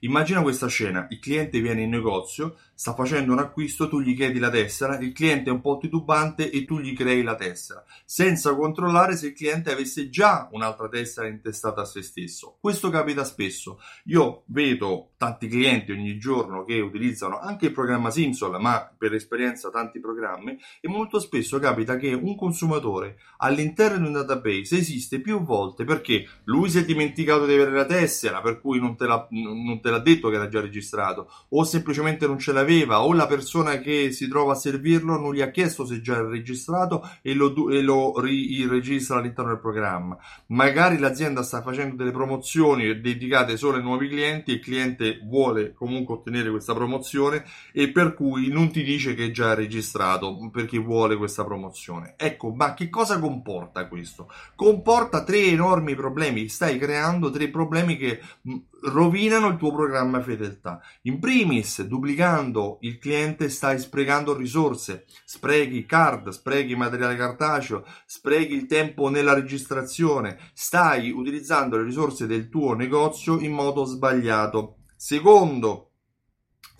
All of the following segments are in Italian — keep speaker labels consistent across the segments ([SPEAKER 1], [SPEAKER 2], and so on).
[SPEAKER 1] Immagina questa scena, il cliente viene in negozio, sta facendo un acquisto, tu gli chiedi la tessera, il cliente è un po' titubante e tu gli crei la tessera, senza controllare se il cliente avesse già un'altra tessera intestata a se stesso. Questo capita spesso. Io vedo tanti clienti ogni giorno che utilizzano anche il programma Simsol, ma per esperienza tanti programmi, e molto spesso capita che un consumatore all'interno di un database esiste più volte perché lui si è dimenticato di avere la tessera, per cui non te l'ha, non te l'ha detto che era già registrato, o semplicemente non ce l'aveva aveva o la persona che si trova a servirlo non gli ha chiesto se già è registrato e lo, e lo ri, registra all'interno del programma. Magari l'azienda sta facendo delle promozioni dedicate solo ai nuovi clienti e il cliente vuole comunque ottenere questa promozione e per cui non ti dice che è già registrato perché vuole questa promozione. Ecco, ma che cosa comporta questo? Comporta tre enormi problemi, stai creando tre problemi che rovinano il tuo programma fedeltà. In primis, duplicando il cliente stai sprecando risorse, sprechi card, sprechi materiale cartaceo, sprechi il tempo nella registrazione, stai utilizzando le risorse del tuo negozio in modo sbagliato. Secondo,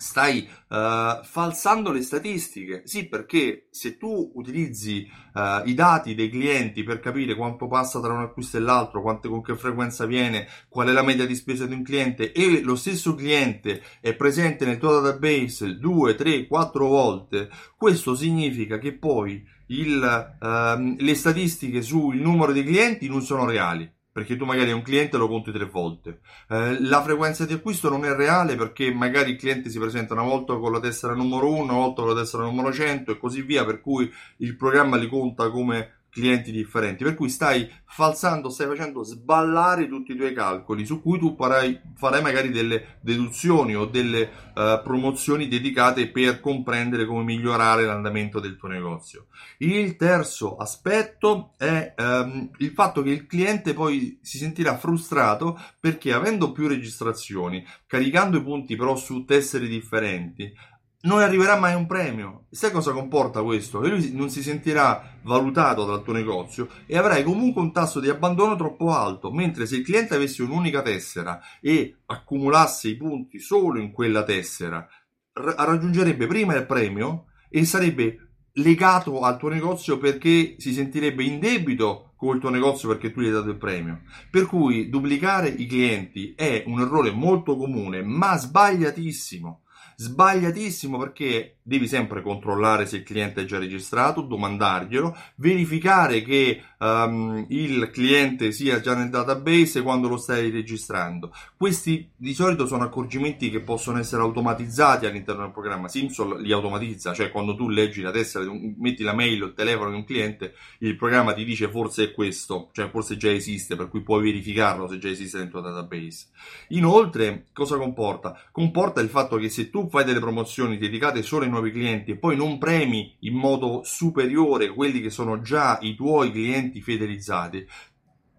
[SPEAKER 1] stai uh, falsando le statistiche. Sì, perché se tu utilizzi uh, i dati dei clienti per capire quanto passa tra un acquisto e l'altro, quante, con che frequenza viene, qual è la media di spesa di un cliente e lo stesso cliente è presente nel tuo database 2, 3, 4 volte, questo significa che poi il, uh, le statistiche sul numero di clienti non sono reali perché tu magari un cliente lo conti tre volte. Eh, la frequenza di acquisto non è reale perché magari il cliente si presenta una volta con la tessera numero 1, una volta con la tessera numero 100 e così via, per cui il programma li conta come clienti differenti, per cui stai falsando, stai facendo sballare tutti i tuoi calcoli su cui tu farai, farai magari delle deduzioni o delle uh, promozioni dedicate per comprendere come migliorare l'andamento del tuo negozio. Il terzo aspetto è um, il fatto che il cliente poi si sentirà frustrato perché avendo più registrazioni, caricando i punti però su tessere differenti, non arriverà mai un premio. Sai cosa comporta questo? Che lui non si sentirà valutato dal tuo negozio e avrai comunque un tasso di abbandono troppo alto, mentre se il cliente avesse un'unica tessera e accumulasse i punti solo in quella tessera, raggiungerebbe prima il premio e sarebbe legato al tuo negozio perché si sentirebbe in debito con il tuo negozio perché tu gli hai dato il premio. Per cui duplicare i clienti è un errore molto comune, ma sbagliatissimo Sbagliatissimo perché devi sempre controllare se il cliente è già registrato, domandarglielo, verificare che um, il cliente sia già nel database quando lo stai registrando. Questi di solito sono accorgimenti che possono essere automatizzati all'interno del programma. Simsol li automatizza, cioè quando tu leggi la tessera, metti la mail o il telefono di un cliente, il programma ti dice forse è questo, cioè forse già esiste, per cui puoi verificarlo se già esiste nel tuo database. Inoltre, cosa comporta? Comporta il fatto che se tu fai delle promozioni dedicate solo ai nuovi clienti e poi non premi in modo superiore quelli che sono già i tuoi clienti fidelizzati,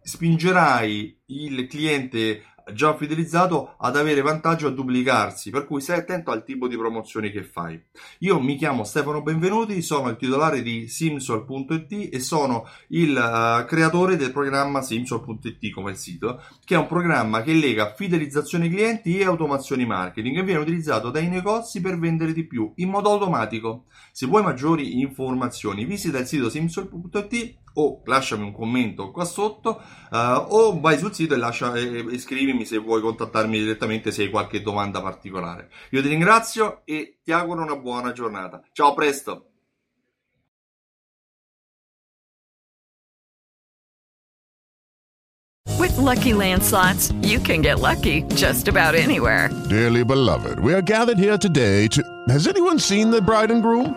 [SPEAKER 1] spingerai il cliente già fidelizzato ad avere vantaggio a duplicarsi, per cui stai attento al tipo di promozioni che fai. Io mi chiamo Stefano Benvenuti, sono il titolare di Simsol.it e sono il uh, creatore del programma Simsol.it come sito, che è un programma che lega fidelizzazione clienti e automazioni marketing e viene utilizzato dai negozi per vendere di più in modo automatico. Se vuoi maggiori informazioni visita il sito simsol.it o lasciami un commento qua sotto uh, o vai sul sito e, lascia, e, e scrivimi se vuoi contattarmi direttamente se hai qualche domanda particolare. Io ti ringrazio e ti auguro una buona giornata. Ciao, a presto!
[SPEAKER 2] With lucky landslots, you can get lucky just about anywhere.
[SPEAKER 3] Dearly beloved, we are gathered here today to. Has anyone seen the bride and groom?